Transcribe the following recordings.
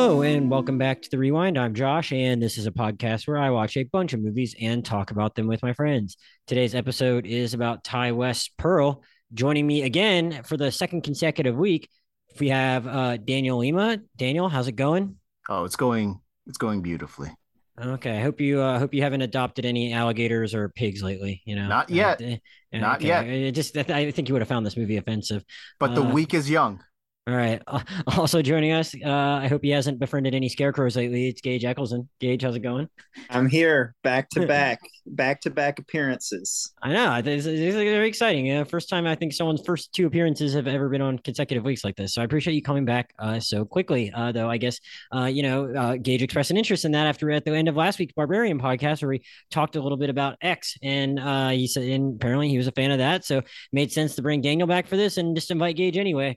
Hello, and welcome back to the Rewind. I'm Josh, and this is a podcast where I watch a bunch of movies and talk about them with my friends. Today's episode is about Ti West Pearl. Joining me again for the second consecutive week, we have uh, Daniel Lima. Daniel, how's it going? Oh, it's going it's going beautifully. Okay, I hope you uh, hope you haven't adopted any alligators or pigs lately. You know, not yet. Uh, not okay. yet. It just I think you would have found this movie offensive. But the Uh, week is young. All right. Uh, also joining us, uh, I hope he hasn't befriended any scarecrows lately. It's Gage Eggelston. Gage, how's it going? I'm here, back to back, back to back appearances. I know. It's, it's very exciting. Yeah, first time I think someone's first two appearances have ever been on consecutive weeks like this. So I appreciate you coming back uh, so quickly. Uh, though I guess uh, you know uh, Gage expressed an interest in that after at the end of last week's Barbarian podcast where we talked a little bit about X, and uh, he said and apparently he was a fan of that. So it made sense to bring Daniel back for this and just invite Gage anyway,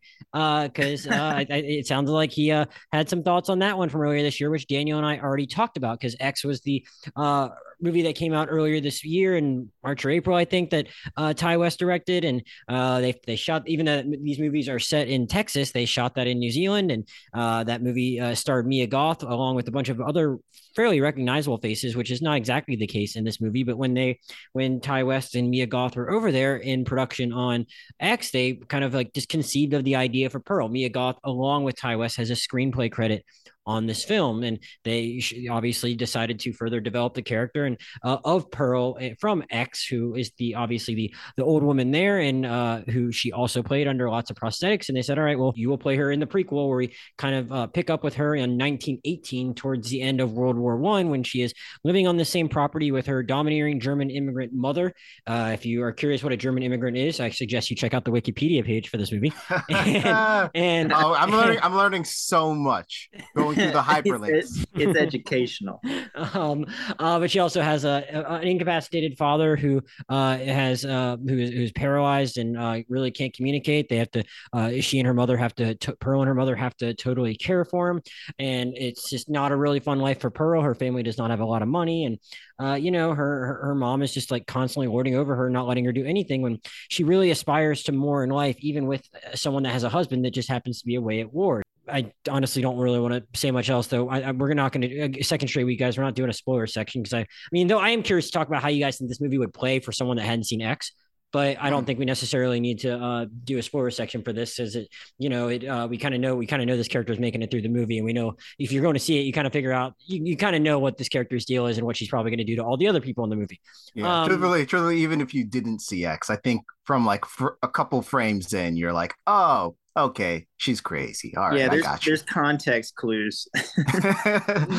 because I, it sounded like he uh, had some thoughts on that one from earlier this year, which Daniel and I already talked about. Because X was the uh, movie that came out earlier this year in March or April, I think that uh, Ti West directed, and uh, they they shot even though these movies are set in Texas, they shot that in New Zealand, and uh, that movie uh, starred Mia Goth along with a bunch of other fairly recognizable faces, which is not exactly the case in this movie. But when they when Ti West and Mia Goth were over there in production on X, they kind of like just conceived of the idea for Pearl. Mia Goth, along with Ty West, has a screenplay credit on this film and they obviously decided to further develop the character and uh, of pearl eh, from x who is the obviously the the old woman there and uh, who she also played under lots of prosthetics and they said all right well you will play her in the prequel where we kind of uh, pick up with her in 1918 towards the end of world war one when she is living on the same property with her domineering german immigrant mother. Uh, if you are curious what a german immigrant is i suggest you check out the wikipedia page for this movie. And, and oh, I'm learning I'm learning so much. Going through the hyperlinks. it's, it's educational. um, uh, but she also has a, a- an incapacitated father who uh, has uh, who is who's paralyzed and uh, really can't communicate. They have to. Uh, she and her mother have to. to Pearl and her mother have to totally care for him, and it's just not a really fun life for Pearl. Her family does not have a lot of money, and uh, you know her, her her mom is just like constantly lording over her, not letting her do anything when she really aspires to more in life, even with uh, someone that has a husband that just happens to be away at war. I honestly don't really want to say much else, though. I, I, we're not going to second straight week, guys. We're not doing a spoiler section because I, I mean, though I am curious to talk about how you guys think this movie would play for someone that hadn't seen X. But I don't think we necessarily need to uh, do a spoiler section for this, as it, you know, it. Uh, we kind of know we kind of know this character is making it through the movie, and we know if you're going to see it, you kind of figure out you, you kind of know what this character's deal is and what she's probably going to do to all the other people in the movie. Yeah, Um, truthfully, truthfully, even if you didn't see X, I think from like a couple frames in, you're like, oh, okay, she's crazy. All right, yeah, I got you. there's context clues.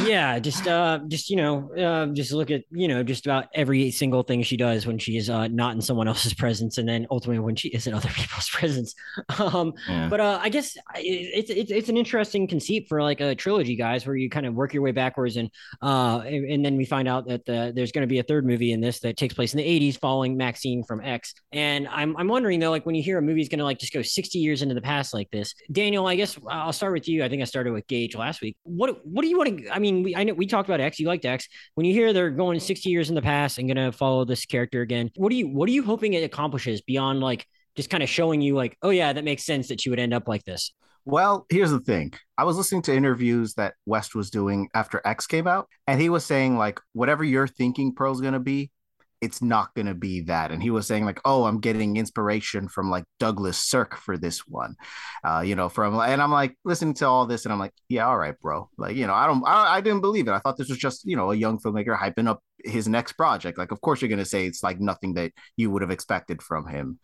yeah just uh just you know uh, just look at you know just about every single thing she does when she is uh not in someone else's presence and then ultimately when she is in other people's presence um Yeah. but uh i guess it's it's it's an interesting conceit for like a trilogy guys where you kind of work your way backwards and uh and, and then we find out that the, there's going to be a third movie in this that takes place in the 80s following maxine from x and i'm i'm wondering though like when you hear a movie's going to like just go 60 years into the past like this daniel i guess i'll start with you. I think i started with gage last week. What what do you want to i mean we, i know we talked about x you liked x. When you hear they're going 60 years in the past and going to follow this character again what are you what are you hoping it accomplishes beyond like just kind of showing you like oh yeah that makes sense that she would end up like this? Well, here's the thing. I was listening to interviews that West was doing after X came out, and he was saying like, whatever you're thinking Pearl's gonna be, it's not gonna be that. And he was saying like, oh, I'm getting inspiration from like Douglas Sirk for this one, uh, you know, from and I'm like listening to all this, and I'm like, yeah, all right, bro. Like, you know, I don't, I, I didn't believe it. I thought this was just you know a young filmmaker hyping up his next project. Like, of course you're gonna say it's like nothing that you would have expected from him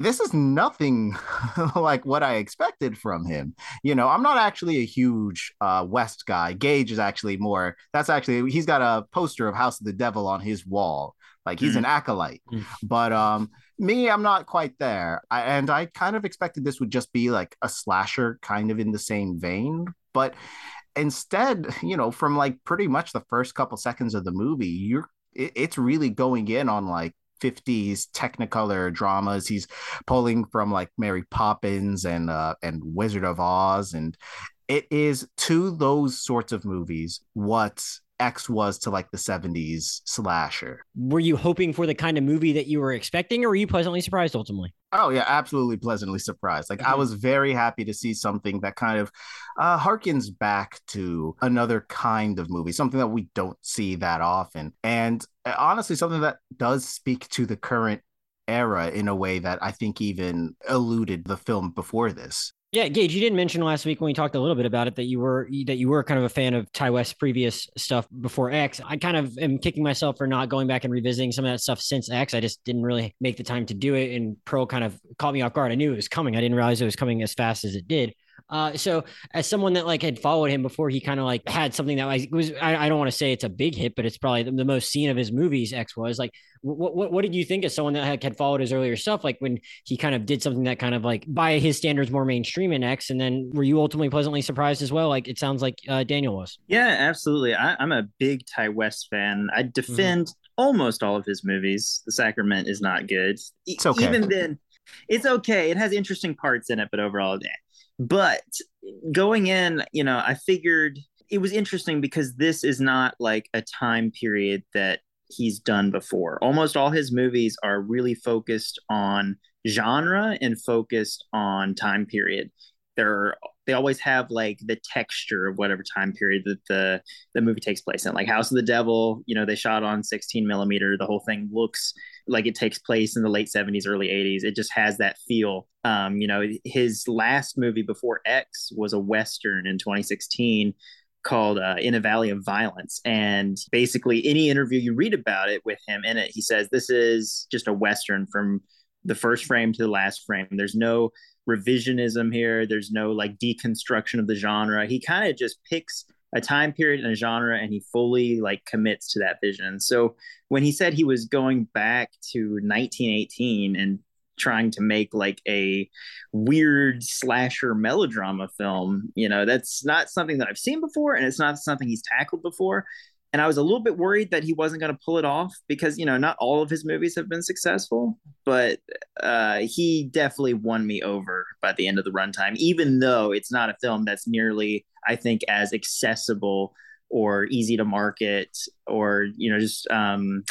this is nothing like what I expected from him. You know, I'm not actually a huge uh, West guy. Gage is actually more. That's actually he's got a poster of House of the Devil on his wall. Like he's an acolyte. Mm. But um, me, I'm not quite there. I, and I kind of expected this would just be like a slasher, kind of in the same vein. But instead, you know, from like pretty much the first couple seconds of the movie, you're it, it's really going in on like 50s technicolor dramas he's pulling from like mary poppins and uh and wizard of oz and it is to those sorts of movies what X was to like the 70s slasher. Were you hoping for the kind of movie that you were expecting, or were you pleasantly surprised ultimately? Oh yeah, absolutely pleasantly surprised. Like mm-hmm. I was very happy to see something that kind of uh harkens back to another kind of movie, something that we don't see that often. And uh, honestly, something that does speak to the current era in a way that I think even eluded the film before this. Yeah, Gage, you didn't mention last week when we talked a little bit about it that you were that you were kind of a fan of Ti West's previous stuff before X. I kind of am kicking myself for not going back and revisiting some of that stuff since X. I just didn't really make the time to do it, and Pearl kind of caught me off guard. I knew it was coming. I didn't realize it was coming as fast as it did. Uh, so as someone that like had followed him before he kind of like had something that like was I, I don't want to say it's a big hit, but it's probably the, the most seen of his movies. X was like, what, what what did you think of someone that had, had followed his earlier stuff? Like when he kind of did something that kind of like by his standards more mainstream in X, and then were you ultimately pleasantly surprised as well? Like it sounds like uh, Daniel was. Yeah, absolutely. I, am a big Ti West fan. I mm-hmm. defend mm-hmm. almost all of his movies. The Sacrament is not good. It's okay. Even then, it's okay. It has interesting parts in it, but overall, but going in, you know, I figured it was interesting because this is not like a time period that he's done before. Almost all his movies are really focused on genre and focused on time period. They're they always have like the texture of whatever time period that the the movie takes place in. Like House of the Devil, you know, they shot on 16 millimeter. The whole thing looks like it takes place in the late 70s, early 80s. It just has that feel. Um, you know, his last movie before X was a Western in 2016 called uh, In a Valley of Violence. And basically, any interview you read about it with him in it, he says, This is just a Western from the first frame to the last frame. There's no revisionism here, there's no like deconstruction of the genre. He kind of just picks a time period and a genre and he fully like commits to that vision. So when he said he was going back to 1918 and trying to make like a weird slasher melodrama film, you know, that's not something that I've seen before and it's not something he's tackled before and I was a little bit worried that he wasn't going to pull it off because you know not all of his movies have been successful, but uh, he definitely won me over by the end of the runtime. Even though it's not a film that's nearly, I think, as accessible or easy to market or you know just um,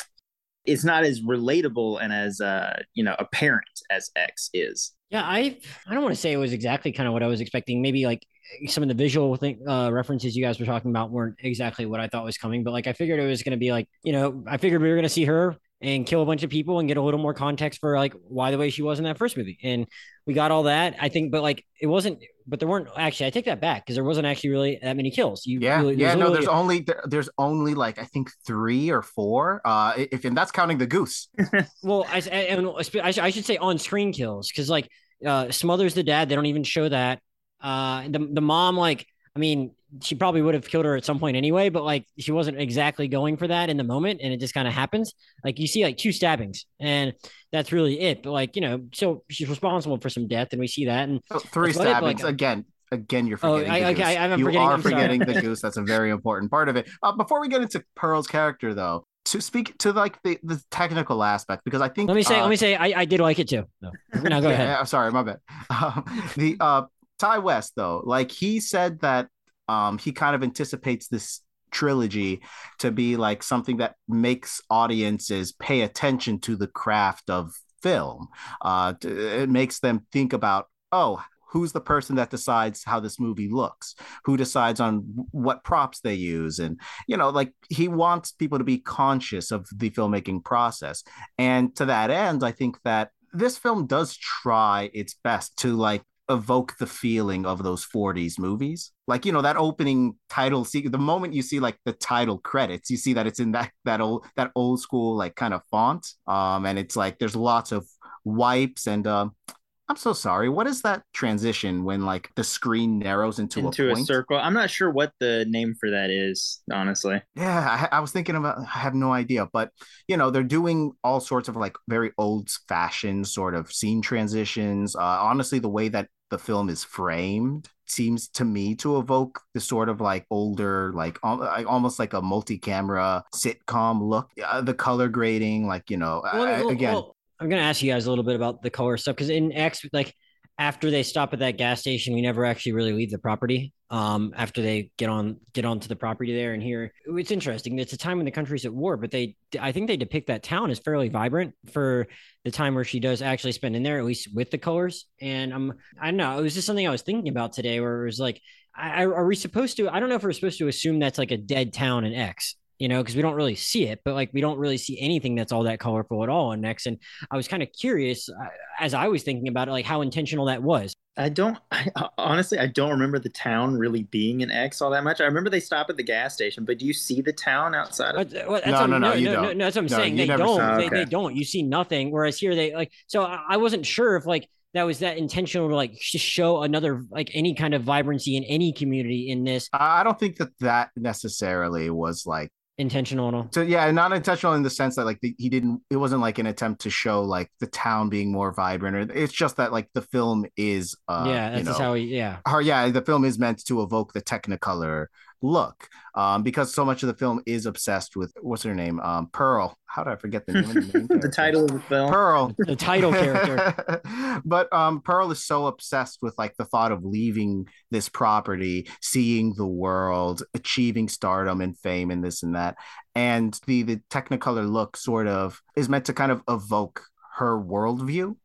it's not as relatable and as uh, you know apparent as X is. Yeah, I I don't want to say it was exactly kind of what I was expecting. Maybe like some of the visual thing, uh, references you guys were talking about weren't exactly what I thought was coming, but like I figured it was going to be like, you know, I figured we were going to see her and kill a bunch of people and get a little more context for like why the way she was in that first movie. And we got all that, I think, but like it wasn't, but there weren't actually, I take that back because there wasn't actually really that many kills. You, yeah, really, yeah, no, there's only, there, there's only like, I think three or four, uh, if, and that's counting the goose. well, I, I, I should say on screen kills because like, uh, smothers the dad. They don't even show that. Uh, the the mom, like, I mean, she probably would have killed her at some point anyway, but like she wasn't exactly going for that in the moment, and it just kind of happens. Like you see, like two stabbings, and that's really it. But like you know, so she's responsible for some death, and we see that. And oh, three stabbings like, again. Again, you're oh, forgetting. Oh, I, okay, I'm you forgetting. are I'm forgetting the goose. That's a very important part of it. Uh, before we get into Pearl's character, though, to speak to like the, the technical aspect because I think let me say uh, let me say I, I did like it too. No, no go ahead. Yeah, sorry, my bad. Um, the uh, Ti West though, like he said that um, he kind of anticipates this trilogy to be like something that makes audiences pay attention to the craft of film. Uh, it makes them think about, oh, who's the person that decides how this movie looks? Who decides on what props they use? And you know like he wants people to be conscious of the filmmaking process. And to that end i think that this film does try its best to like evoke the feeling of those 40s movies. Like, you know, that opening title see the moment you see like the title credits, you see that it's in that that old that old school like kind of font. Um and it's like there's lots of wipes and um uh, I'm so sorry. What is that transition when like the screen narrows into, into a, a, circle? I'm not sure what the name for that is, honestly. Yeah, I, I, was thinking about. I have no idea, but you know, they're doing all sorts of like very old-fashioned sort of scene transitions. Uh, honestly, the way that the film is framed seems to me to evoke the sort of like older like almost like a multi-camera sitcom look. Uh, the color grading like you know well, I, well, again well, i'm gonna ask you guys a little bit about the color stuff because in x like after they stop at that gas station, we never actually really leave the property. Um, after they get on get onto the property there and here, it's interesting. It's a time when the country's at war, but they I think they depict that town as fairly vibrant for the time where she does actually spend in there, at least with the colors. And I'm I don't know, it was just something I was thinking about today, where it was like, I, are we supposed to? I don't know if we're supposed to assume that's like a dead town in X you know, because we don't really see it, but like we don't really see anything that's all that colorful at all in X. And I was kind of curious uh, as I was thinking about it, like how intentional that was. I don't I, honestly, I don't remember the town really being in X all that much. I remember they stop at the gas station, but do you see the town outside of? Well, well, no, no, no, you don't. No, that's what I'm no, saying. They don't. Saw, okay. they, they don't. You see nothing. Whereas here, they like. So I wasn't sure if like that was that intentional to like show another like any kind of vibrancy in any community in this. I don't think that that necessarily was like intentional so yeah not intentional in the sense that like the, he didn't it wasn't like an attempt to show like the town being more vibrant or it's just that like the film is uh yeah that's you know, how he yeah. or yeah the film is meant to evoke the technicolor look um, because so much of the film is obsessed with what's her name? Um, pearl. How did i forget the name of the, the title of the film. Pearl. The title character. But um, pearl is so obsessed with like the thought of leaving this property seeing the world achieving stardom and fame and this and that. And the the technicolor look sort of is meant to kind of evoke her worldview.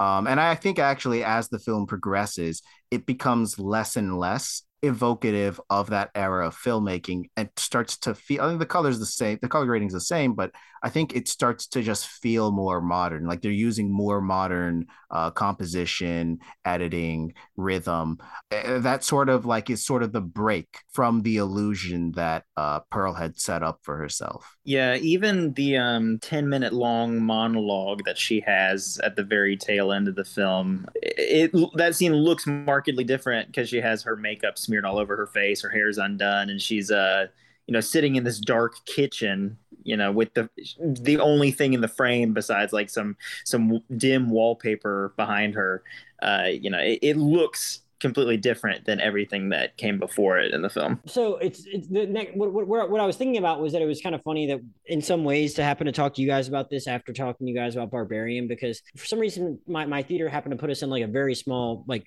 Um, and I think actually, as the film progresses, it becomes less and less evocative of that era of filmmaking and starts to feel I think the color's the same the color grading's the same but I think it starts to just feel more modern like they're using more modern uh, composition editing rhythm that sort of like is sort of the break from the illusion that uh, Pearl had set up for herself yeah even the um 10 minute long monologue that she has at the very tail end of the film it, it that scene looks markedly different because she has her makeup smeared all over her face. Her hair's undone, and she's uh, you know, sitting in this dark kitchen, you know, with the the only thing in the frame besides like some some dim wallpaper behind her. Uh, you know, it, it looks completely different than everything that came before it in the film. So it's it's the next what, what, what I was thinking about was that it was kind of funny that in some ways to happen to talk to you guys about this after talking to you guys about Barbarian because for some reason my, my theater happened to put us in like a very small like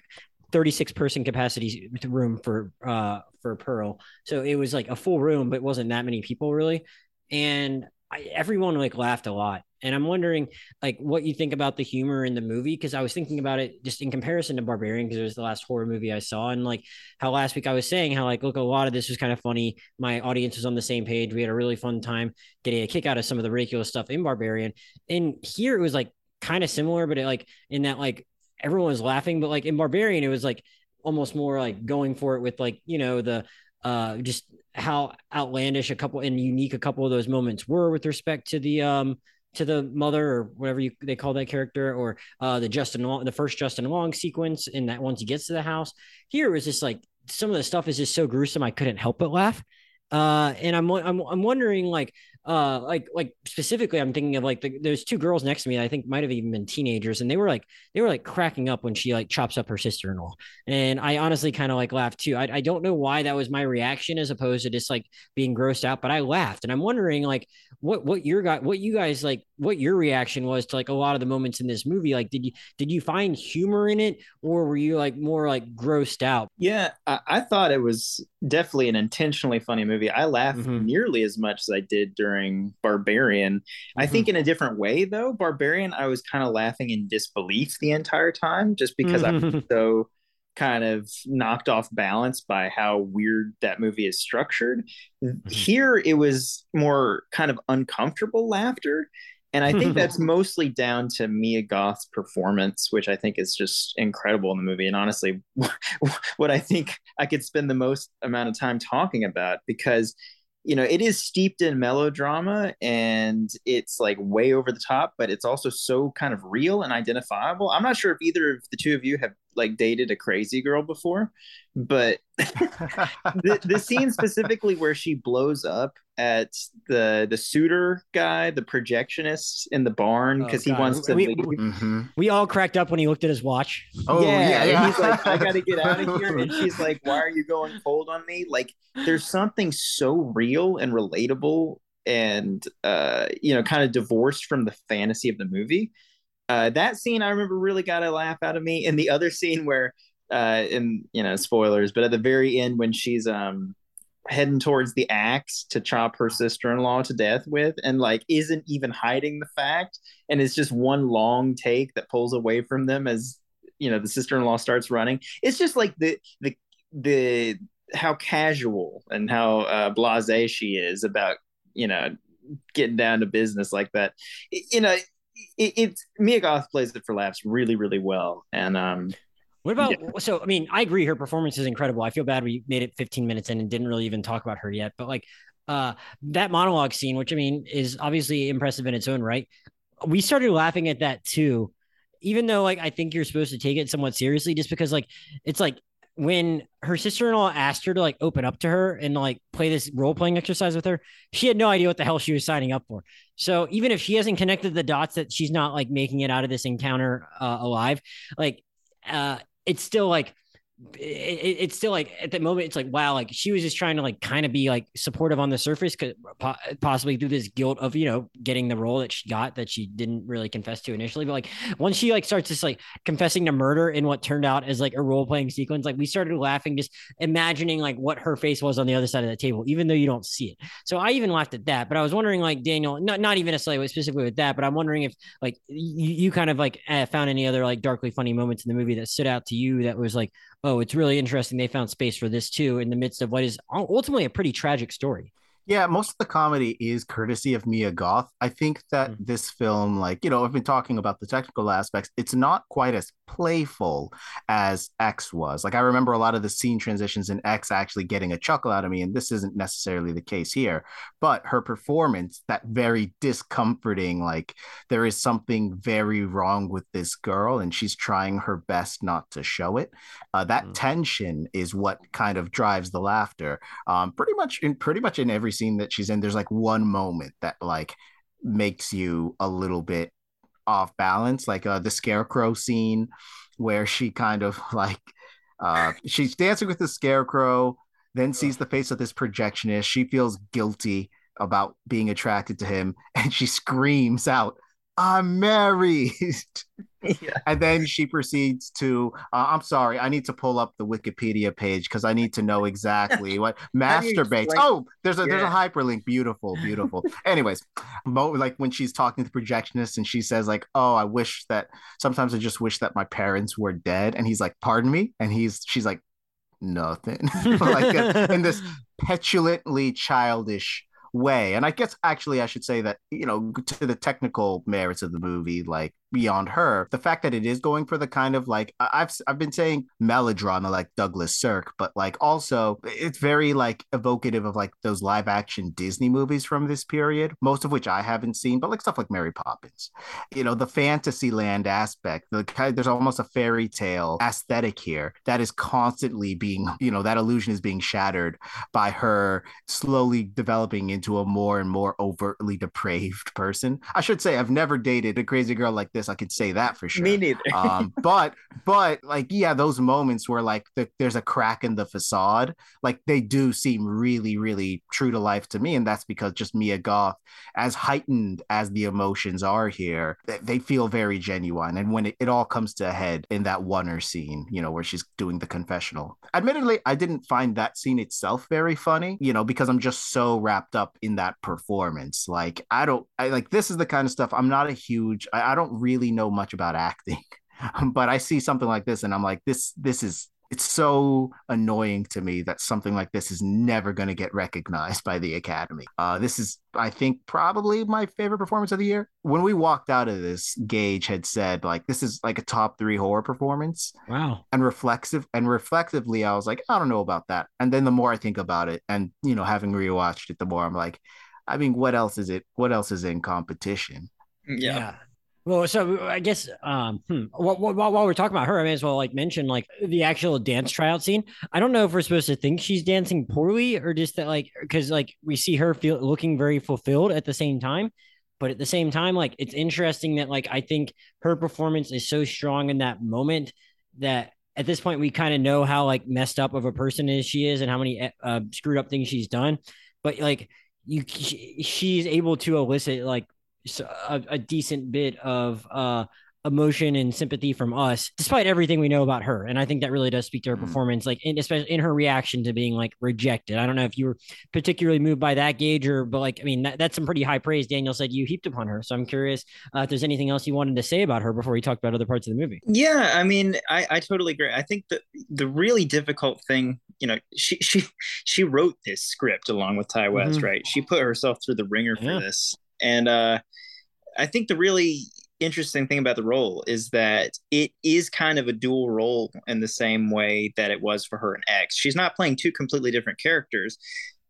36 person capacity room for uh for Pearl. So it was like a full room, but it wasn't that many people really. And I, everyone like laughed a lot. And I'm wondering like what you think about the humor in the movie because I was thinking about it just in comparison to Barbarian because it was the last horror movie I saw and like how last week I was saying how like look a lot of this was kind of funny. My audience was on the same page. We had a really fun time getting a kick out of some of the ridiculous stuff in Barbarian. And here it was like kind of similar, but it like in that like everyone was laughing, but like in Barbarian, it was like almost more like going for it with like, you know, the uh just how outlandish a couple and unique a couple of those moments were with respect to the um to the mother or whatever you they call that character or uh the Justin Long the first Justin Long sequence in that once he gets to the house. Here was just like some of the stuff is just so gruesome I couldn't help but laugh. Uh and I'm I'm I'm wondering like uh like like specifically i'm thinking of like the, there's two girls next to me i think might have even been teenagers and they were like they were like cracking up when she like chops up her sister-in-law. And i honestly kind of like laughed too. I, I don't know why that was my reaction as opposed to just like being grossed out but i laughed. And i'm wondering like what what your guy what you guys like what your reaction was to like a lot of the moments in this movie. Like did you did you find humor in it or were you like more like grossed out? Yeah i, I thought it was definitely an intentionally funny movie. I laughed mm-hmm. nearly as much as i did during during Barbarian. Mm-hmm. I think in a different way though. Barbarian, I was kind of laughing in disbelief the entire time, just because mm-hmm. I'm so kind of knocked off balance by how weird that movie is structured. Mm-hmm. Here, it was more kind of uncomfortable laughter. And I think that's mostly down to Mia Goth's performance, which I think is just incredible in the movie. And honestly, what I think I could spend the most amount of time talking about because you know it is steeped in melodrama and it's like way over the top but it's also so kind of real and identifiable. I'm not sure if either of the two of you have like dated a crazy girl before but the, the scene specifically where she blows up at the the suitor guy the projectionist in the barn because oh, he wants to we, leave. Mm-hmm. we all cracked up when he looked at his watch oh yeah, yeah, yeah. he's like i gotta get out of here and she's like why are you going cold on me like there's something so real and relatable and uh you know kind of divorced from the fantasy of the movie Uh, that scene I remember really got a laugh out of me. And the other scene where, uh, in you know spoilers, but at the very end when she's um heading towards the axe to chop her sister-in-law to death with and like isn't even hiding the fact. And it's just one long take that pulls away from them as you know the sister-in-law starts running. It's just like the the the how casual and how uh blasé she is about you know getting down to business like that. You know it, it's Mia Goth plays it for laughs really really well and um what about yeah. so? I mean, I agree. Her performance is incredible. I feel bad we made it 15 minutes in and didn't really even talk about her yet. But like uh, that monologue scene, which I mean is obviously impressive in its own right. We started laughing at that too, even though like I think you're supposed to take it somewhat seriously, just because like it's like when her sister-in-law asked her to like open up to her and like play this role-playing exercise with her, she had no idea what the hell she was signing up for. So even if she hasn't connected the dots that she's not like making it out of this encounter uh, alive, like uh, it's still like it, it's still like at the moment it's like wow like she was just trying to like kind of be like supportive on the surface because possibly through this guilt of you know getting the role that she got that she didn't really confess to initially. But like once she like starts just like confessing to murder in what turned out as like a role-playing sequence like we started laughing just imagining like what her face was on the other side of the table even though you don't see it. So i even laughed at that but i was wondering like daniel not, not even necessarily specifically with that but i'm wondering if like you, you kind of like uh, found any other like darkly funny moments in the movie that stood out to you that was like it's really interesting. They found space for this too in the midst of what is ultimately a pretty tragic story. Yeah, most of the comedy is courtesy of Mia Goth. I think that mm-hmm. this film, like, you know, I've been talking about the technical aspects, it's not quite as playful as X was. Like, I remember a lot of the scene transitions in X actually getting a chuckle out of me, and this isn't necessarily the case here. But her performance, that very discomforting, like, there is something very wrong with this girl, and she's trying her best not to show it. Uh, that mm-hmm. tension is what kind of drives the laughter. Um, pretty much in pretty much in every every scene that she's in, there's like one moment that like makes you a little bit off balance, like uh, the scarecrow scene where she kind of like uh, she's dancing with the scarecrow, then sees the face of this projectionist. She feels guilty about being attracted to him, and she screams out, I'm married. yeah. And then she proceeds to, uh, I'm sorry, I need to pull up the Wikipedia page because I need to know exactly what masturbates. Oh, there's a yeah. there's a hyperlink. Beautiful, beautiful. Anyways, like when she's talking to the projectionist and she says like, "Oh, I wish that sometimes I just wish that my parents were dead," and he's like, "Pardon me," and he's she's like, "Nothing," like uh, in this petulantly childish way. And I guess actually I should say that, you know, to the technical merits of the movie, like beyond her, the fact that it is going for the kind of like I've I've been saying melodrama like Douglas Sirk, but like also it's very like evocative of like those live action Disney movies from this period, most of which I haven't seen, but like stuff like Mary Poppins. You know, the fantasy land aspect, the there's almost a fairy tale aesthetic here that is constantly being, you know, that illusion is being shattered by her slowly developing into a more and more overtly depraved person. I should say I've never dated a crazy girl like this this. I could say that for sure. Me neither. um, but but like yeah, those moments where like the, there's a crack in the facade, like they do seem really really true to life to me, and that's because just Mia Goth, as heightened as the emotions are here, they, they feel very genuine. And when it, it all comes to a head in that oner scene, you know, where she's doing the confessional. Admittedly, I didn't find that scene itself very funny, you know, because I'm just so wrapped up in that performance. Like I don't, I like this is the kind of stuff I'm not a huge. I, I don't really really know much about acting, but I see something like this and I'm like, this this is it's so annoying to me that something like this is never going to get recognized by the Academy. Uh, this is, I think, probably my favorite performance of the year. When we walked out of this, Gage had said, like, this is like a top three horror performance. Wow. And reflexive and reflectively, I was like, I don't know about that. And then the more I think about it, and you know, having rewatched it, the more I'm like, I mean, what else is it? What else is in competition? Yeah. yeah. Well, so I guess um, hmm, while, while, while, we're talking about her, I may as well like mention like the actual dance tryout scene. I don't know if we're supposed to think she's dancing poorly or just that like because like we see her feel looking very fulfilled at the same time, but at the same time, like it's interesting that like I think her performance is so strong in that moment that at this point we kind of know how like messed up of a person is she is and how many uh, screwed up things she's done, but like you she, she's able to elicit like a, a decent bit of uh emotion and sympathy from us, despite everything we know about her. And I think that really does speak to her Mm. performance, like in, especially in her reaction to being like rejected. I don't know if you were particularly moved by that Gage or, but like, I mean, that, that's some pretty high praise. Daniel said you heaped upon her. So I'm curious uh, if there's anything else you wanted to say about her before we talk about other parts of the movie. Yeah, I mean, I, I totally agree. I think the the really difficult thing, you know, she she she wrote this script along with Ti West, Mhm. right? She put herself through the ringer for this, and uh, I think the really interesting thing about the role is that it is kind of a dual role in the same way that it was for her in X. She's not playing two completely different characters,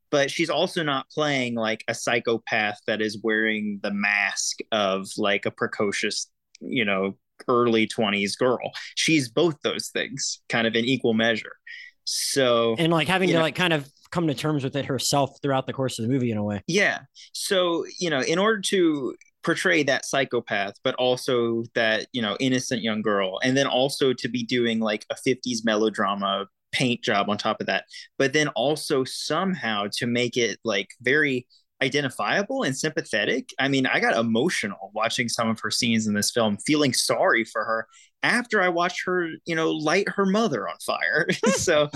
but she's also not playing like a psychopath that is wearing the mask of like a precocious, you know, early 20s girl. She's both those things kind of in equal measure. So And like having to know- like kind of come to terms with it herself throughout the course of the movie in a way. Yeah. So, you know, in order to portray that psychopath, but also that, you know, innocent young girl, and then also to be doing like a 50s melodrama paint job on top of that, but then also somehow to make it like very identifiable and sympathetic. I mean, I got emotional watching some of her scenes in this film, feeling sorry for her after I watched her, you know, light her mother on fire. so,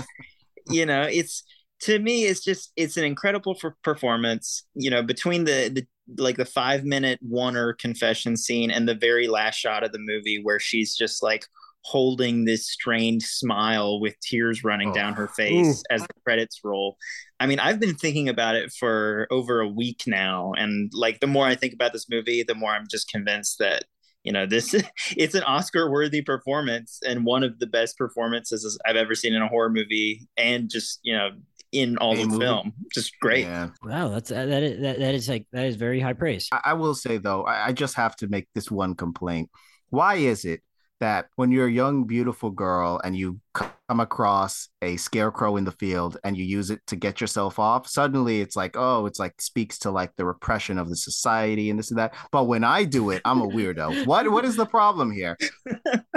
you know, it's to me it's just it's an incredible for performance you know between the the like the five minute oner confession scene and the very last shot of the movie where she's just like holding this strained smile with tears running Oh. down her oh. face as the credits roll i mean i've been thinking about it for over a week now and like the more i think about this movie the more i'm just convinced that you know this it's an oscar worthy performance and one of the best performances i've ever seen in a horror movie and just you know in all A of movie. film just great Yeah. Wow, that's uh, that is that, that is like that is very high praise. I, I will say though, I, I just have to make this one complaint. Why is it that when you're a young, beautiful girl and you come across a scarecrow in the field and you use it to get yourself off, suddenly it's like, oh, it's like speaks to like the repression of the society and this and that. But when I do it, I'm a weirdo. what what is the problem here?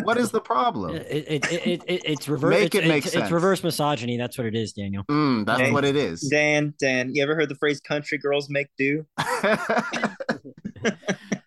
What is the problem? It, it, it, it, it- it's reverse. Make it's, it make it's, sense. it's reverse misogyny. That's what it is, Daniel. Mm, that's Hey. what it is. dan dan you ever heard the phrase country girls make do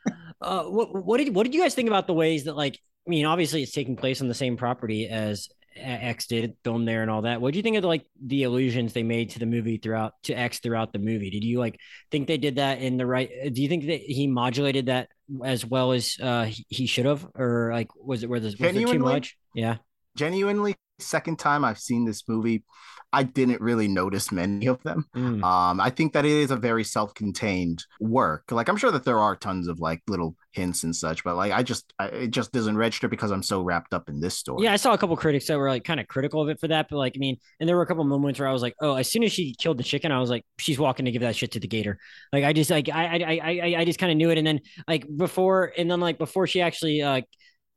Uh, what what did what did you guys think about the ways that like I mean obviously it's taking place on the same property as X did, filmed there and all that. What do you think of like the allusions they made to the movie throughout to X throughout the movie? Did you like think they did that in the right? Do you think that he modulated that as well as uh he, he should have, or like was it was, was there too much? Yeah. Genuinely, second time I've seen this movie, I didn't really notice many of them. Mm. Um, I think that it is a very self-contained work. Like I'm sure that there are tons of like little hints and such, but like I just I, it just doesn't register because I'm so wrapped up in this story. Yeah, I saw a couple critics that were like kind of critical of it for that, but like I mean, and there were a couple moments where I was like, oh, as soon as she killed the chicken, I was like, she's walking to give that shit to the gator. Like I just like I I I I, I just kind of knew it, and then like before, and then like before she actually uh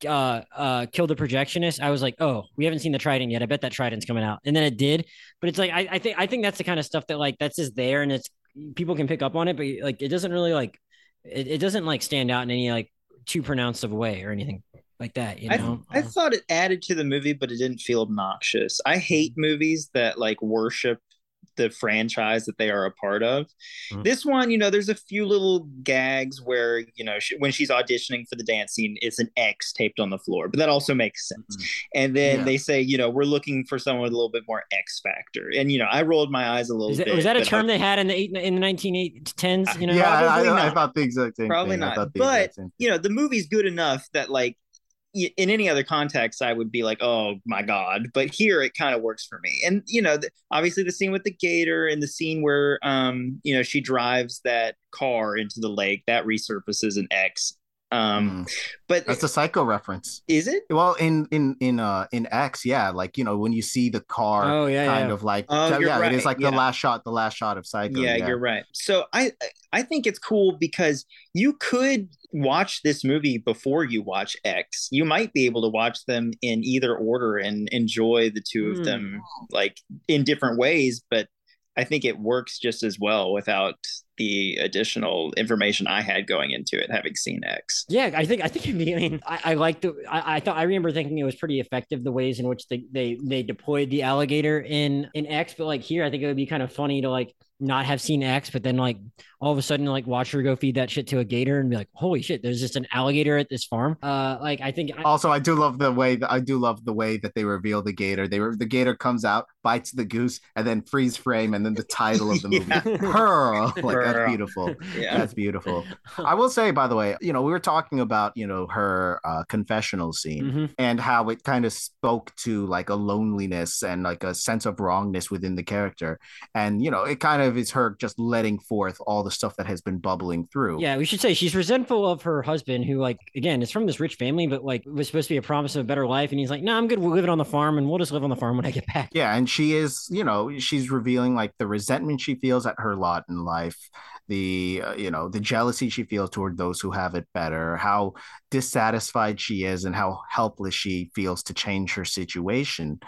uh uh killed the projectionist, I was like, oh, we haven't seen the trident yet. I bet that trident's coming out, and then it did. But it's like I I think I think that's the kind of stuff that like that's just there, and it's people can pick up on it, but like it doesn't really like it, it doesn't like stand out in any like too pronounced of a way or anything like that. You I, know, I thought it added to the movie but it didn't feel obnoxious i hate movies that like worship the franchise that they are a part of Mhm. this one you know there's a few little gags where you know she, when she's auditioning for the dance scene it's an x taped on the floor but that also makes sense and then Yeah. they say you know we're looking for someone with a little bit more x factor and you know i rolled my eyes a little that, bit was that a term they had in the eight, in the nineteen eight tens? You know, yeah, I, I, I thought the exact same Probably thing. Not. But- you know the movie's good enough that like in any other context i would be like oh my god but here it kind of works for me. And you know the, obviously the scene with the gator and the scene where um you know she drives that car into the lake that resurfaces in x um Mm. but That's a psycho reference. is it Well, in in in uh in X, yeah, like you know when you see the car Oh yeah, kind yeah. of like Oh, so, you're yeah, it is like yeah. the last shot, the last shot of Psycho. yeah, you're right so i i think it's cool because you could watch this movie before you watch x you might be able to watch them in either order and enjoy the two of Hmm. them like in different ways but i think it works just as well without the additional information i had going into it having seen x. Yeah, I think I think I mean I, I like the I, I thought I remember thinking it was pretty effective the ways in which they they they deployed the alligator in in X, but like here I think it would be kind of funny to like not have seen X, but then like all of a sudden like watch her go feed that shit to a gator and be like, holy shit, there's just an alligator at this farm. Uh, like I think. I- also, I do love the way that I do love the way that they reveal the gator. They were the gator comes out, bites the goose, and then freeze frame, and then the title of the movie, Yeah. Pearl. Like Pearl. that's beautiful. Yeah. That's beautiful. I will say, by the way, you know, we were talking about you know her uh, confessional scene. Mhm. and how it kind of spoke to like a loneliness and like a sense of wrongness within the character and you know it kind of is her just letting forth all the stuff that has been bubbling through Yeah, we should say she's resentful of her husband, who, like, again, is from this rich family, but like was supposed to be a promise of a better life, and he's like, "No, I'm good. We're living on the farm, and we'll just live on the farm when I get back." yeah and she is you know she's revealing like the resentment she feels at her lot in life the uh, you know the jealousy she feels toward those who have it better how dissatisfied she is and how helpless she feels to change her situation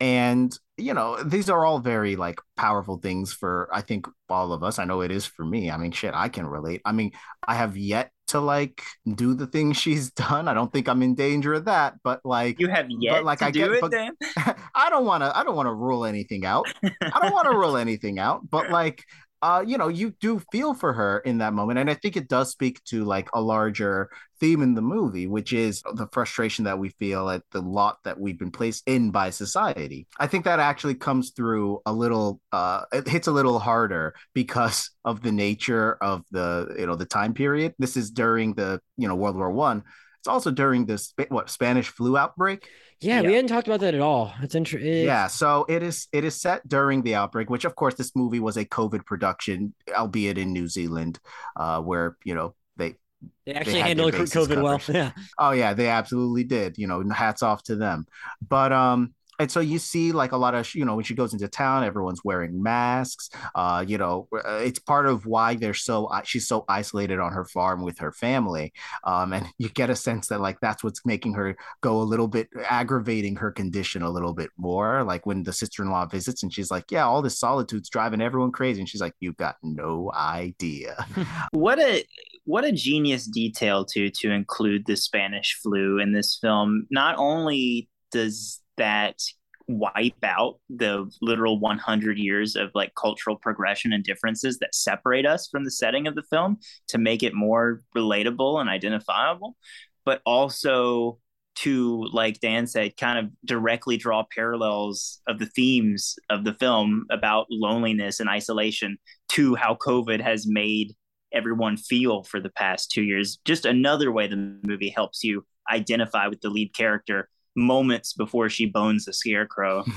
and you know these are all very like powerful things for i think all of us i know it is for me i mean shit i can relate i mean i have yet to like do the things she's done i don't think i'm in danger of that but like You have yet like, to I do get- it, but- Dan. I don't want to I don't want to rule anything out. I don't want to rule anything out, but like uh you know, you do feel for her in that moment and I think it does speak to like a larger theme in the movie, which is the frustration that we feel at the lot that we've been placed in by society. I think that actually comes through a little uh it hits a little harder because of the nature of the you know the time period. This is during the, you know, World War 1. It's also during this what Spanish flu outbreak. Yeah, we hadn't talked about that at all. It's interesting. Yeah, so it is it is set during the outbreak, which of course this movie was a COVID production, albeit in New Zealand, uh, where you know they they actually had handled COVID well. Yeah, oh yeah, they absolutely did. You know, hats off to them. But um and so you see like a lot of you know when she goes into town everyone's wearing masks uh you know uh, it's part of why they're so she's so isolated on her farm with her family um and you get a sense that like that's what's making her go a little bit aggravating her condition a little bit more like when the sister-in-law visits and she's like yeah all this solitude's driving everyone crazy and she's like "You've got no idea what a what a genius detail to to include the Spanish flu in this film. Not only does that wipe out the literal 100 years of like cultural progression and differences that separate us from the setting of the film to make it more relatable and identifiable, but also to like Dan said, kind of directly draw parallels of the themes of the film about loneliness and isolation to how COVID has made everyone feel for the past two years. Just another way the movie helps you identify with the lead character moments before she bones the scarecrow.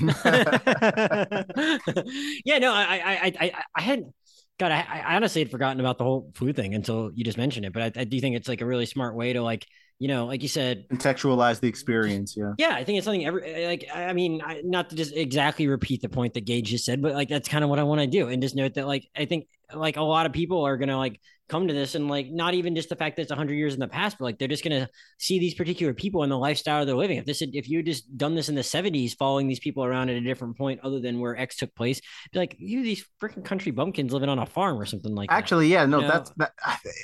yeah, no, I, I, I, I, I had, God, I, I honestly had forgotten about the whole flu thing until you just mentioned it. But I, I do think it's like a really smart way to like, you know, like you said, contextualize the experience yeah yeah, I think it's something every eh, like. I mean, I, not to just exactly repeat the point that Gage just said, but like that's kind of what I want to do, and just note that like I think like a lot of people are gonna like come to this and like not even just the fact that it's 100 years in the past but like they're just to see these particular people and the lifestyle they're living if this had, if you had just done this in the 70s following these people around at a different point other than where x took place be like you these freaking country bumpkins living on a farm or something like that. Actually, yeah, no, You know? that's that.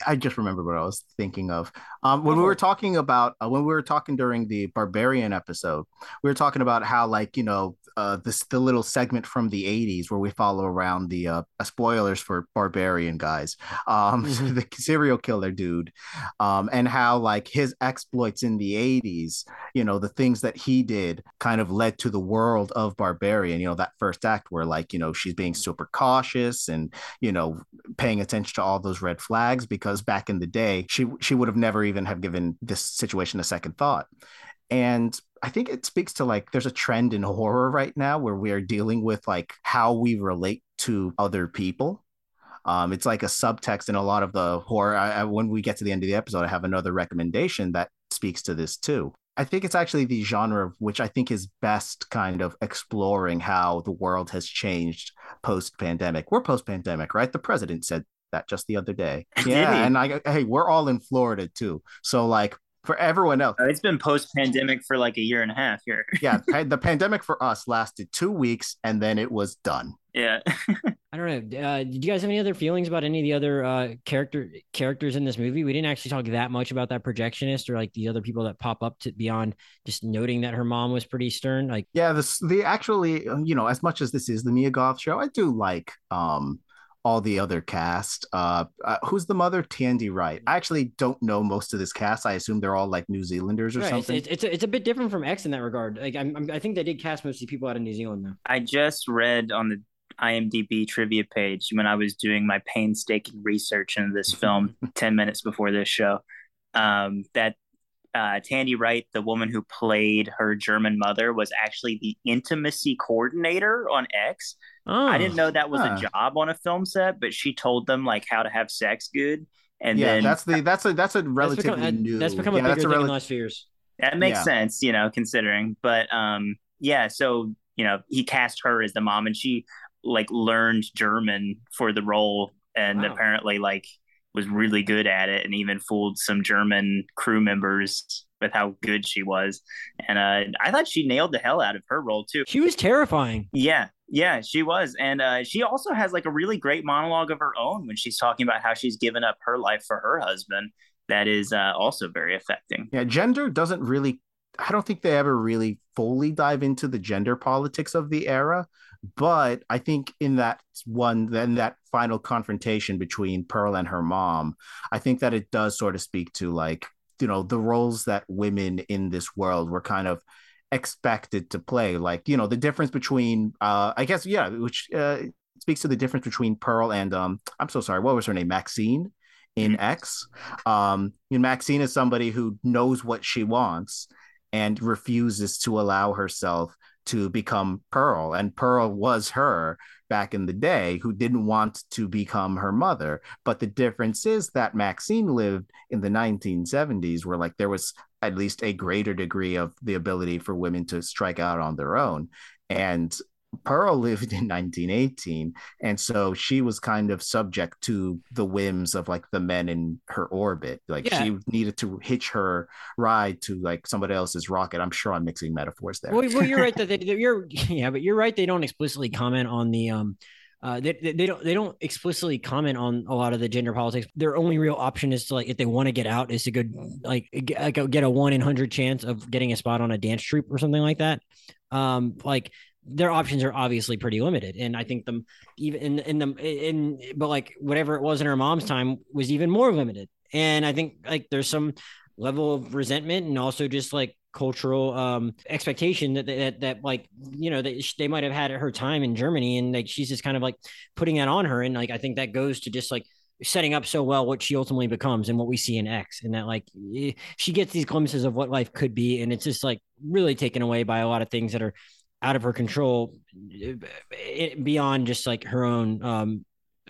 I, just remembered what I was thinking of. Um, when we were talking about uh, when we were talking during the barbarian episode, we were talking about how like you know uh this the little segment from the '80s where we follow around the uh spoilers for barbarian guys, um, Mhm. the serial killer dude, um, and how like his exploits in the '80s, you know, the things that he did kind of led to the world of barbarian. You know, that first act where like you know she's being super cautious and you know paying attention to all those red flags because back in the day she she would have never even have given this situation a second thought and i think it speaks to like there's a trend in horror right now where we are dealing with like how we relate to other people um, it's like a subtext in a lot of the horror. I, I, when we get to the end of the episode, I have another recommendation that speaks to this too. I think it's actually the genre of which I think is best kind of exploring how the world has changed post pandemic. We're post pandemic, right? The president said that just the other day. Yeah. And I, hey, we're all in Florida too. So, like, for everyone else, Uh, It's been post pandemic for like a year and a half here. yeah, the pandemic for us lasted two weeks and then it was done. Yeah. I don't know. Uh, did you guys have any other feelings about any of the other uh, character characters in this movie? We didn't actually talk that much about that projectionist or like the other people that pop up to beyond just noting that her mom was pretty stern. Like, Yeah, this the actually, uh, you know, as much as this is the Mia Goth show, I do like um all the other cast. Uh, uh, who's the mother? Tandi Wright. I actually don't know most of this cast. I assume they're all like New Zealanders or right. something. It's, it's, it's, a, it's a bit different from X in that regard. Like I'm, I'm, i think they did cast mostly people out of New Zealand though. I just read on the IMDb trivia page when I was doing my painstaking research into this film 10 minutes before this show um, that uh, Tandi Wright, the woman who played her German mother, was actually the intimacy coordinator on X. Oh, I didn't know that was huh. a job on a film set, but she told them like how to have sex good. And yeah, then that's the that's a that's a relatively that's become, new. That's become yeah, a bigger that's a thing rel- in last few years. That makes yeah. sense, you know, considering. But um, yeah, so you know, he cast her as the mom, and she like learned German for the role, and wow. apparently like was really good at it and even fooled some German crew members with how good she was. And uh, I thought she nailed the hell out of her role too. She was terrifying. Yeah, yeah, she was. And uh, she also has like a really great monologue of her own when she's talking about how she's given up her life for her husband. That is uh, also very affecting. Yeah, gender doesn't really, I don't think they ever really fully dive into the gender politics of the era but I think in that one, then that final confrontation between Pearl and her mom, I think that it does sort of speak to like, you know, the roles that women in this world were kind of expected to play. Like, you know, the difference between, uh, I guess, yeah, which uh, speaks to the difference between Pearl and, um, I'm so sorry, what was her name? Maxine in mm-hmm. X. Um, you know, Maxine is somebody who knows what she wants and refuses to allow herself to become Pearl. And Pearl was her back in the day who didn't want to become her mother. But the difference is that Maxine lived in the 1970s where like there was at least a greater degree of the ability for women to strike out on their own. And Pearl lived in 1918, and so she was kind of subject to the whims of like the men in her orbit. Like yeah. she needed to hitch her ride to like somebody else's rocket. I'm sure I'm mixing metaphors there. Well, well you're right that they, you're yeah, but you're right. They don't explicitly comment on the um. Uh, they, they don't they don't explicitly comment on a lot of the gender politics. Their only real option is to like if they want to get out is to go like get, get a one in hundred chance of getting a spot on a dance troupe or something like that. Um, like their options are obviously pretty limited. And i think them even in in them in but like whatever it was in her mom's time was even more limited. And i think like there's some level of resentment and also just like cultural um expectation that that, that like you know that they might have had at her time in germany. And like she's just kind of like putting that on her. And like i think that goes to just like setting up so well what she ultimately becomes and what we see in X, and that like she gets these glimpses of what life could be, and it's just like really taken away by a lot of things that are out of her control eh, beyond just like her own um,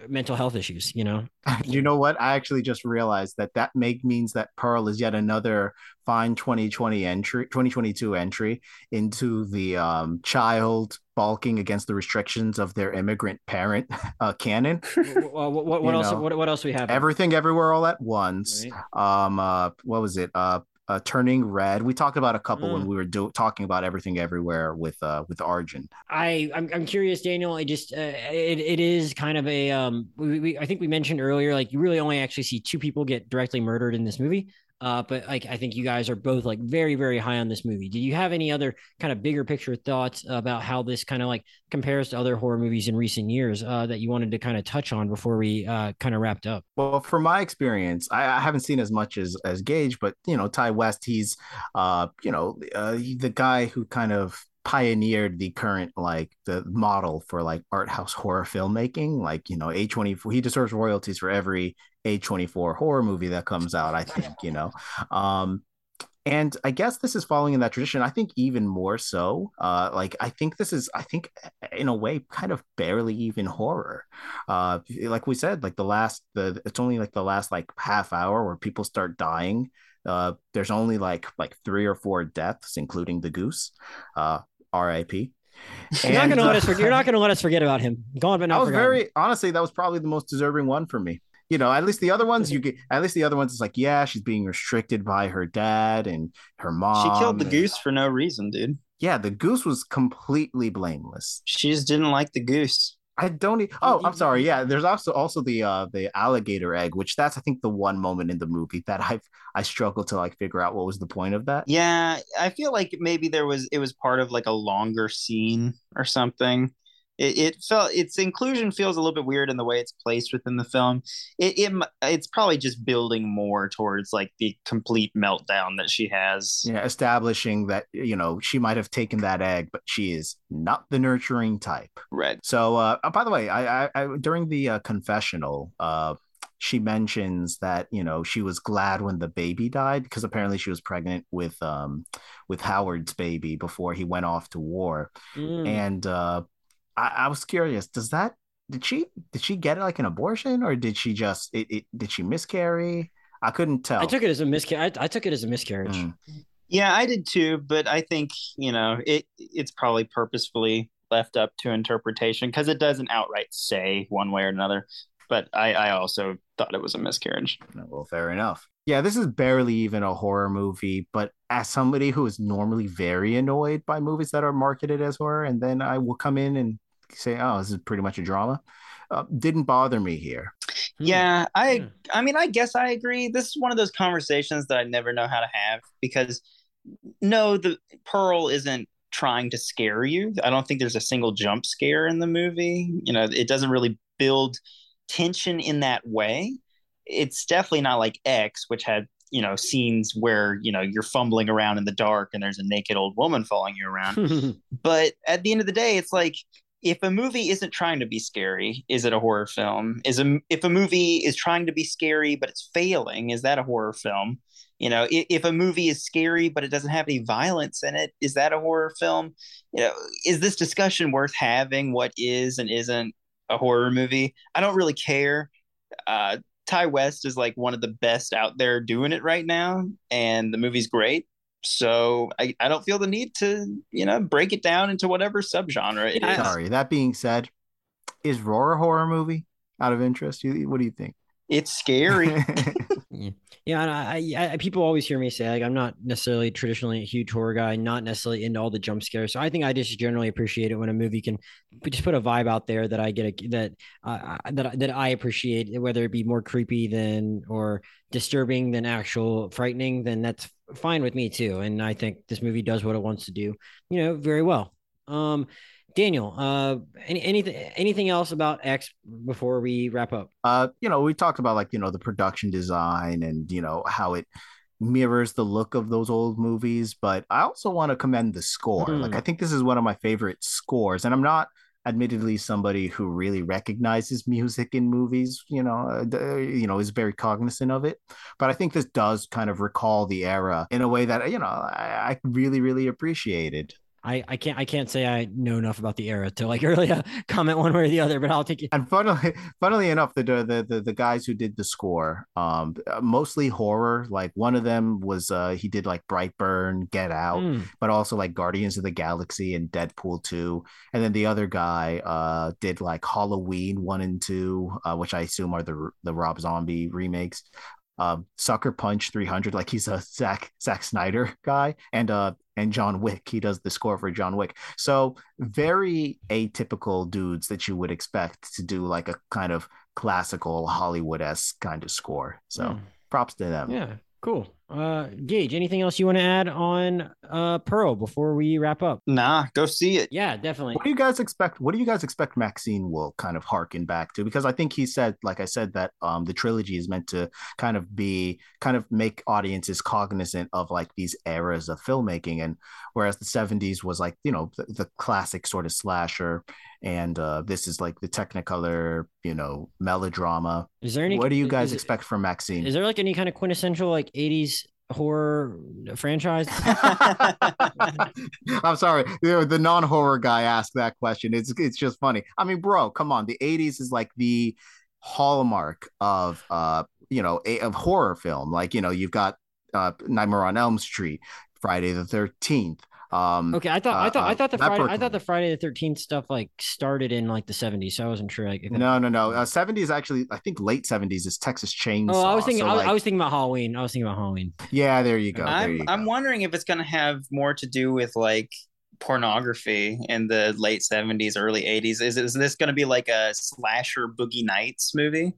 mental health issues you know? You know what? I actually just realized that that make means that pearl is yet another fine 2020 entry 2022 entry into the um, child balking against the restrictions of their immigrant parent uh, canon. What, what, what else what, what else we have? Everything everywhere all at once. Right. um uh what was it? Uh uh, turning red. We talked about a couple mm. when we were do- talking about everything everywhere with uh, with Arjun. I I'm, I'm curious, Daniel. I just uh, it it is kind of a um. We, we I think we mentioned earlier like you really only actually see two people get directly murdered in this movie. Uh, but like I think you guys are both like very very high on this movie. Do you have any other kind of bigger picture thoughts about how this kind of like compares to other horror movies in recent years uh, that you wanted to kind of touch on before we uh, kind of wrapped up? Well, from my experience, I, I, haven't seen as much as as Gage, but you know, Ti West, he's uh, you know uh, the guy who kind of pioneered the current like the model for like art house horror filmmaking like you know a24 he deserves royalties for every a24 horror movie that comes out i think you know um and i guess this is following in that tradition i think even more so uh like i think this is i think in a way kind of barely even horror uh like we said like the last the it's only like the last like half hour where people start dying uh, there's only like like three or four deaths, including the goose. Uh, R.I.P. You're not gonna let us. Forget, you're not gonna let us forget about him. Gone but not. I was forgotten. very honestly. That was probably the most deserving one for me. You know, at least the other ones you get. At least the other ones, it's like, yeah, she's being restricted by her dad and her mom. She killed the and, goose for no reason, dude. Yeah, the goose was completely blameless. She just didn't like the goose. I don't. E- oh, I'm sorry. Yeah, there's also also the uh the alligator egg, which that's I think the one moment in the movie that I've I struggle to like figure out what was the point of that. Yeah, I feel like maybe there was it was part of like a longer scene or something. It, it felt its inclusion feels a little bit weird in the way it's placed within the film. It, it it's probably just building more towards like the complete meltdown that she has. Yeah, establishing that you know she might have taken that egg, but she is not the nurturing type. Right. So, uh, oh, by the way, I, I, I during the uh, confessional, uh, she mentions that you know she was glad when the baby died because apparently she was pregnant with um with Howard's baby before he went off to war, mm. and uh, I, I was curious. Does that did she did she get like an abortion or did she just it, it did she miscarry? I couldn't tell. I took it as a miscarriage. I, I, took it as a miscarriage. Mm. Yeah, I did too, but I think you know it. It's probably purposefully left up to interpretation because it doesn't outright say one way or another. But I, I also thought it was a miscarriage. Well, fair enough. Yeah, this is barely even a horror movie, but as somebody who is normally very annoyed by movies that are marketed as horror, and then I will come in and say, "Oh, this is pretty much a drama." Uh, didn't bother me here. Yeah, I hmm. I mean, I guess I agree. This is one of those conversations that I never know how to have because no, the Pearl isn't trying to scare you. I don't think there's a single jump scare in the movie. You know, it doesn't really build tension in that way. It's definitely not like X, which had you know scenes where you know you're fumbling around in the dark and there's a naked old woman following you around but at the end of the day it's like if a movie isn't trying to be scary is it a horror film? Is a if a movie is trying to be scary but it's failing is that a horror film? You know if, if a movie is scary but it doesn't have any violence in it is that a horror film? You know is this discussion worth having what is and isn't a horror movie? I don't really care. Uh Ti West is like one of the best out there doing it right now, and the movie's great. So I, I don't feel the need to, you know, break it down into whatever subgenre it is. Sorry. That being said, is Roar a horror movie out of interest? What do you think? It's scary. yeah, yeah I, I, people always hear me say like I'm not necessarily traditionally a huge horror guy, not necessarily into all the jump scares. So I think I just generally appreciate it when a movie can just put a vibe out there that I get a, that uh, that that I appreciate, whether it be more creepy than or disturbing than actual frightening. Then that's fine with me too. And I think this movie does what it wants to do, you know, very well. Um, Daniel, uh, any, anything anything else about X before we wrap up? Uh, you know, we talked about like you know the production design and you know how it mirrors the look of those old movies, but I also want to commend the score. Mm. Like I think this is one of my favorite scores, and I'm not admittedly somebody who really recognizes music in movies you know uh, you know is very cognizant of it. But i think this does kind of recall the era in a way that you know i, I really really appreciated I, I can't I can't say I know enough about the era to like really uh, comment one way or the other, but I'll take it. And funnily, funnily enough, the, the the the guys who did the score, um, mostly horror. Like one of them was uh he did like Brightburn, Get Out, mm. but also like Guardians of the Galaxy and Deadpool two. And then the other guy uh did like Halloween one and two, uh, which I assume are the the Rob Zombie remakes um, Sucker Punch 300, like he's a Zack Zack Snyder guy, and uh and John Wick, he does the score for John Wick. So very atypical dudes that you would expect to do like a kind of classical Hollywood esque kind of score. So mm. props to them. Yeah, cool. Uh, Gage, anything else you want to add on uh Pearl before we wrap up? Nah, go see it. Yeah, definitely. What do you guys expect? What do you guys expect Maxine will kind of harken back to? Because I think he said, like I said, that um the trilogy is meant to kind of be kind of make audiences cognizant of like these eras of filmmaking, and whereas the '70s was like you know the, the classic sort of slasher, and uh this is like the Technicolor, you know, melodrama. Is there any? What do you guys expect from Maxine? Is there like any kind of quintessential like '80s horror franchise? I'm sorry, the non-horror guy asked that question. It's it's just funny. I mean, bro, come on. The 80s is like the hallmark of uh you know a, of horror film. Like you know you've got uh Nightmare on Elm Street, Friday the 13th. Um, okay, I thought uh, I thought I uh, thought the Friday I thought the Friday the Thirteenth stuff like started in like the seventies, so I wasn't sure. Like, no, no, no. Seventies uh, actually, I think late seventies is Texas Chainsaw. Oh, I was thinking, so, I, like, I, was thinking about Halloween. I was thinking about Halloween. Yeah, there you go. There I'm you I'm wondering if it's gonna have more to do with like pornography in the late seventies, early eighties. Is is this gonna be like a slasher Boogie Nights movie?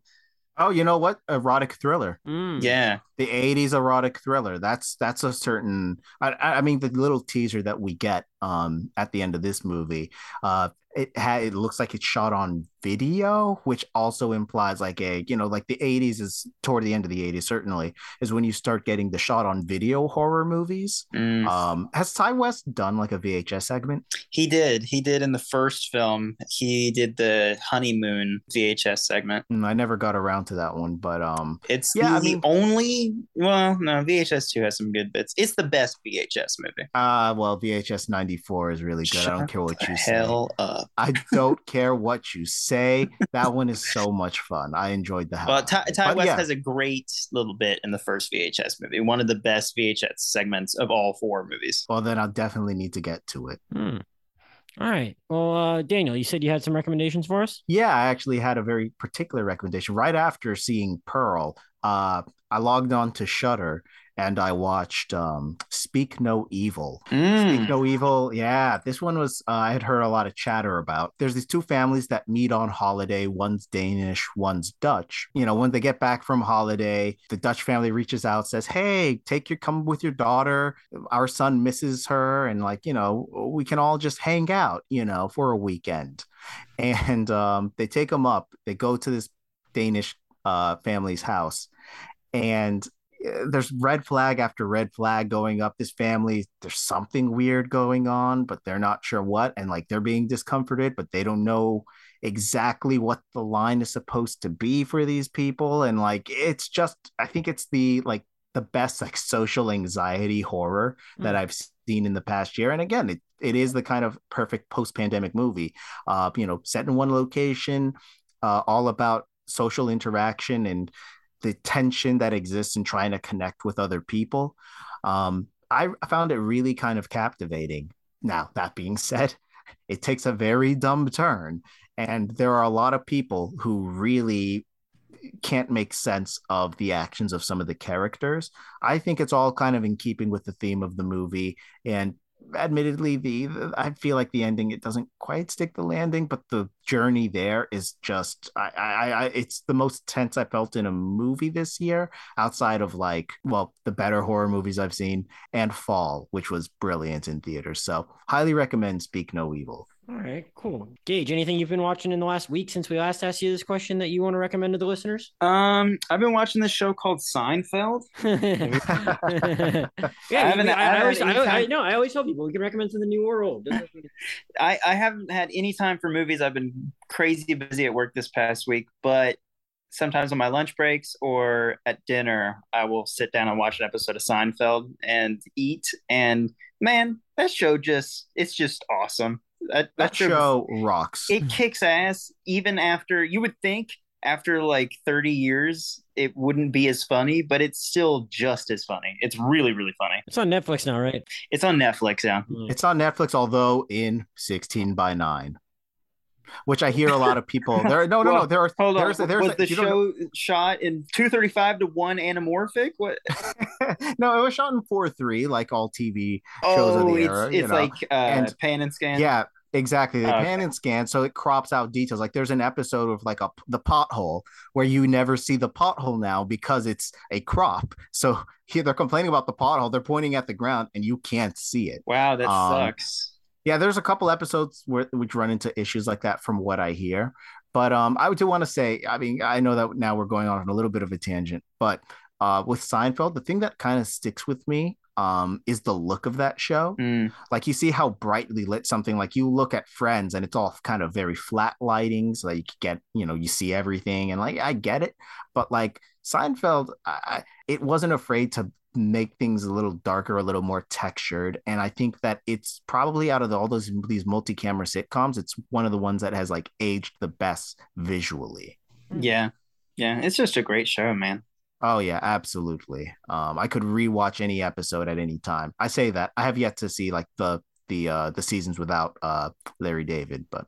Oh, you know what? Erotic thriller. Mm. Yeah, the 80s erotic thriller that's that's a certain I, I mean the little teaser that we get um at the end of this movie uh it had it looks like it's shot on video which also implies like a you know like the 80s is toward the end of the 80s certainly is when you start getting the shot on video horror movies Mm. um has Ti West done like a VHS segment He did. He did in the first film. He did the honeymoon VHS segment. Mm, I never got around to that one but um It's Yeah, the I mean- only. Well, no, VHS two has some good bits. It's the best VHS movie. uh well VHS 94 is really good I don't care what the you say hell up. I don't care what you say. That one is so much fun. I enjoyed the hell. Well, Ti. Ti But West yeah, has a great little bit in the first VHS movie. One of the best VHS segments of all four movies. well, then I'll definitely need to get to it. Hmm. All right. Well, uh, Daniel, you said you had some recommendations for us. Yeah, I actually had a very particular recommendation. Right after seeing Pearl, uh, I logged on to Shudder and I watched um, Speak No Evil. Mm. Speak No Evil. Yeah, this one was uh, I had heard a lot of chatter about. There's these two families that meet on holiday. One's Danish, one's Dutch. You know, when they get back from holiday, the Dutch family reaches out, says, "Hey, take your come with your daughter. Our son misses her, and like you know, we can all just hang out, you know, for a weekend." And um, they take them up. They go to this Danish uh, family's house, and uh, there's red flag after red flag going up this family. There's something weird going on but they're not sure what. And like they're being discomforted but they don't know exactly what the line is supposed to be for these people. And like it's just i think it's the like the best like social anxiety horror that Mm. i've seen in the past year. And again it, it is the kind of perfect post-pandemic movie uh you know set in one location uh all about social interaction and the tension that exists in trying to connect with other people. Um, I found it really kind of captivating. Now, that being said, it takes a very dumb turn, and there are a lot of people who really can't make sense of the actions of some of the characters. I think it's all kind of in keeping with the theme of the movie, and admittedly the, the i feel like the ending it doesn't quite stick the landing but the journey there is just I, I i it's the most tense i felt in a movie this year outside of like well the better horror movies i've seen and fall which was brilliant in theaters. So highly recommend speak no evil All right, cool. Gage, anything you've been watching in the last week since we last asked you this question that you want to recommend to the listeners? Um, I've been watching this show called Seinfeld. yeah, I haven't- I, always, I, I, no, I always tell people we can recommend something new or old. I, I haven't had any time for movies. I've been crazy busy at work this past week, but sometimes on my lunch breaks or at dinner, I will sit down and watch an episode of Seinfeld and eat. And man, that show just it's just awesome. That, that show rocks it kicks ass even after you would think after like 30 years it wouldn't be as funny, but it's still just as funny. It's really, really funny. it's on Netflix now, right? It's on Netflix now. Hmm. It's on Netflix, although in 16 by 9, which I hear a lot of people. There, no, no, no. There are. Hold on. there's, there's, was the you know- show shot in 235 to 1 anamorphic? What? no, it was shot in 4 3, like all TV shows of Oh, the it's, era. it's know. like uh, And- pan and scan. Yeah, exactly. They Oh, pan okay. and scan, so it crops out details. Like there's an episode of like a the pothole where you never see the pothole now because it's a crop. So here they're complaining about the pothole. They're pointing at the ground and you can't see it. Wow, that Um, sucks. Yeah, there's a couple episodes where which run into issues like that from what I hear. But um, I do want to say, I mean, I know that now we're going on a little bit of a tangent, but uh, with Seinfeld, the thing that kind of sticks with me um, is the look of that show. Mm. Like you see how brightly lit something. Like you look at Friends, and it's all kind of very flat lighting, so that you get, you know, you see everything, and like I get it, but like Seinfeld, I, I- it wasn't afraid to make things a little darker, a little more textured, and I think that it's probably out of the, all those these multi-camera sitcoms, it's one of the ones that has like aged the best visually. Yeah. Yeah. It's just a great show, man. Oh yeah, absolutely. Um, I could rewatch any episode at any time. I say that I have yet to see like the the uh the seasons without uh Larry David, but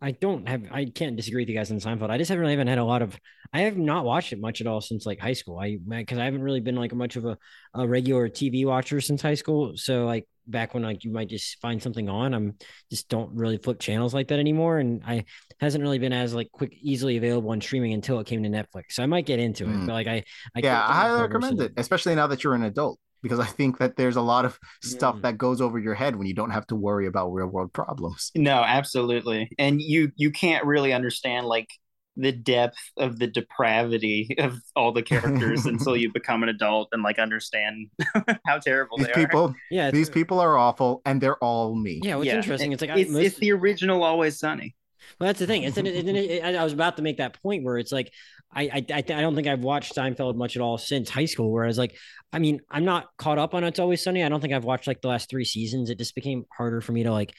I don't have I can't disagree with you guys on Seinfeld. I just haven't really haven't had a lot of I have not watched it much at all since like high school. I because I haven't really been like much of a, a regular TV watcher since high school. So like back when like you might just find something on, I'm just don't really flip channels like that anymore. And I hasn't really been as like quick easily available on streaming until it came to Netflix. So I might get into it. Mm. But like I, I yeah, I highly into most of recommend it, especially now that you're an adult, because I think that there's a lot of stuff Mm. that goes over your head when you don't have to worry about real world problems. No, absolutely. And you you can't really understand like the depth of the depravity of all the characters until you become an adult and like understand how terrible These they are. people, Yeah, these it's- people are awful, and they're all me. Yeah, what's Yeah. interesting? It's like I, It's, most, it's the original Always Sunny. Well, that's the thing. It's, it's, it, I was about to make that point where it's like I I I, I don't think I've watched Seinfeld much at all since high school. Whereas like I mean I'm not caught up on It's Always Sunny. I don't think I've watched like the last three seasons. It just became harder for me to like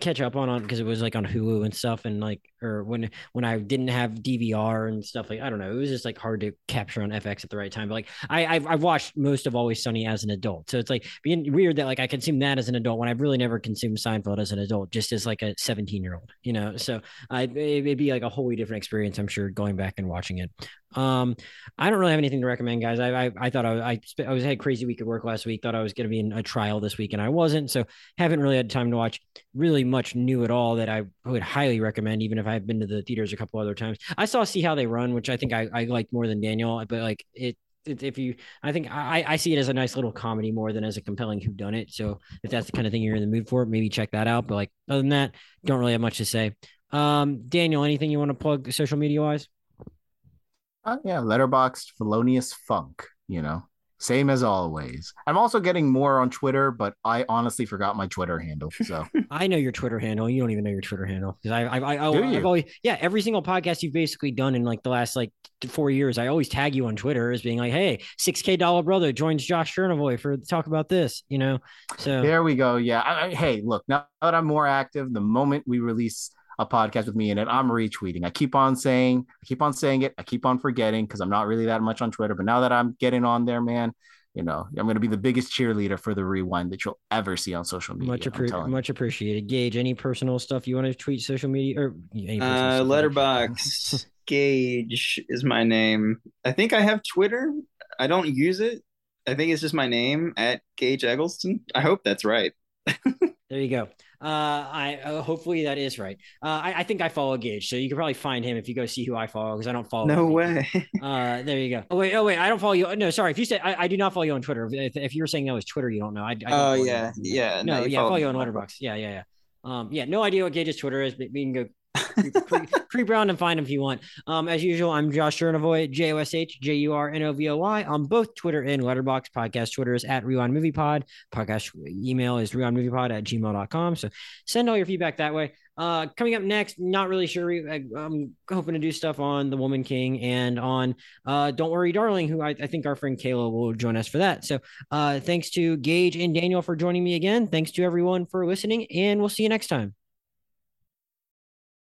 catch up on on because it was like on Hulu and stuff and like or when when I didn't have DVR and stuff like I don't know it was just like hard to capture on FX at the right time but like I I've, I've watched most of Always Sunny as an adult so it's like being weird that like I consume that as an adult when I've really never consumed Seinfeld as an adult just as like a 17 year old you know so I it'd be like a wholly different experience I'm sure going back and watching it um I don't really have anything to recommend guys I I, I thought I, I I was had a crazy week at work last week thought I was going to be in a trial this week and I wasn't so haven't really had time to watch really much new at all that I would highly recommend, even if I've been to the theaters a couple other times. I saw See How They Run, which I think I, I liked more than Daniel, but like it, it if you, I think I, I see it as a nice little comedy more than as a compelling who done it. So if that's the kind of thing you're in the mood for, maybe check that out. But like other than that, don't really have much to say. Um, Daniel, anything you want to plug social media wise? Uh, yeah, Letterboxd felonious funk, you know. Same as always. I'm also getting more on Twitter, but I honestly forgot my Twitter handle. So I know your Twitter handle. You don't even know your Twitter handle because I, I, I, I, I've always, yeah, every single podcast you've basically done in like the last like four years, I always tag you on Twitter as being like, "Hey, six K dollar brother joins Josh Jurnovoy for talk about this," you know. So there we go. Yeah. I, I- hey, look, now that I'm more active, the moment we release a podcast with me in it, I'm retweeting. I keep on saying, I keep on saying it. I keep on forgetting because I'm not really that much on Twitter. But now that I'm getting on there, man, you know, I'm going to be the biggest cheerleader for the rewind that you'll ever see on social media. much appre- much appreciated. Gage, any personal stuff you want to tweet social media or any Uh. Letterboxd Gage is my name. I think I have Twitter. I don't use it. I think it's just my name at Gage Eggelston. I hope that's right. There you go. Uh, I uh, hopefully that is right. Uh, I, I think I follow Gage, so you can probably find him if you go see who I follow because I don't follow. No him. way. Uh, there you go. Oh wait, oh wait, I don't follow you. No, sorry. If you said I, I do not follow you on Twitter. If, if you were saying that was Twitter, you don't know. I, I don't Oh follow you yeah, on- yeah. No, you yeah, I follow you on my- Letterboxd. Yeah, yeah, yeah. Um, yeah, no idea what Gage's Twitter is, but we can go creep, around and find him if you want. Um, as usual, I'm Josh Jurnovoy, J O S H J U R N O V O Y on both Twitter and Letterboxd. Podcast Twitter is at Rewind Movie Pod. Podcast email is rewindmoviepod at gmail.com. So send all your feedback that way. Uh, coming up next, not really sure. I, I'm hoping to do stuff on The Woman King and on uh, Don't Worry, Darling, who I, I think our friend Kayla will join us for that. So uh, thanks to Gage and Daniel for joining me again. Thanks to everyone for listening, and we'll see you next time.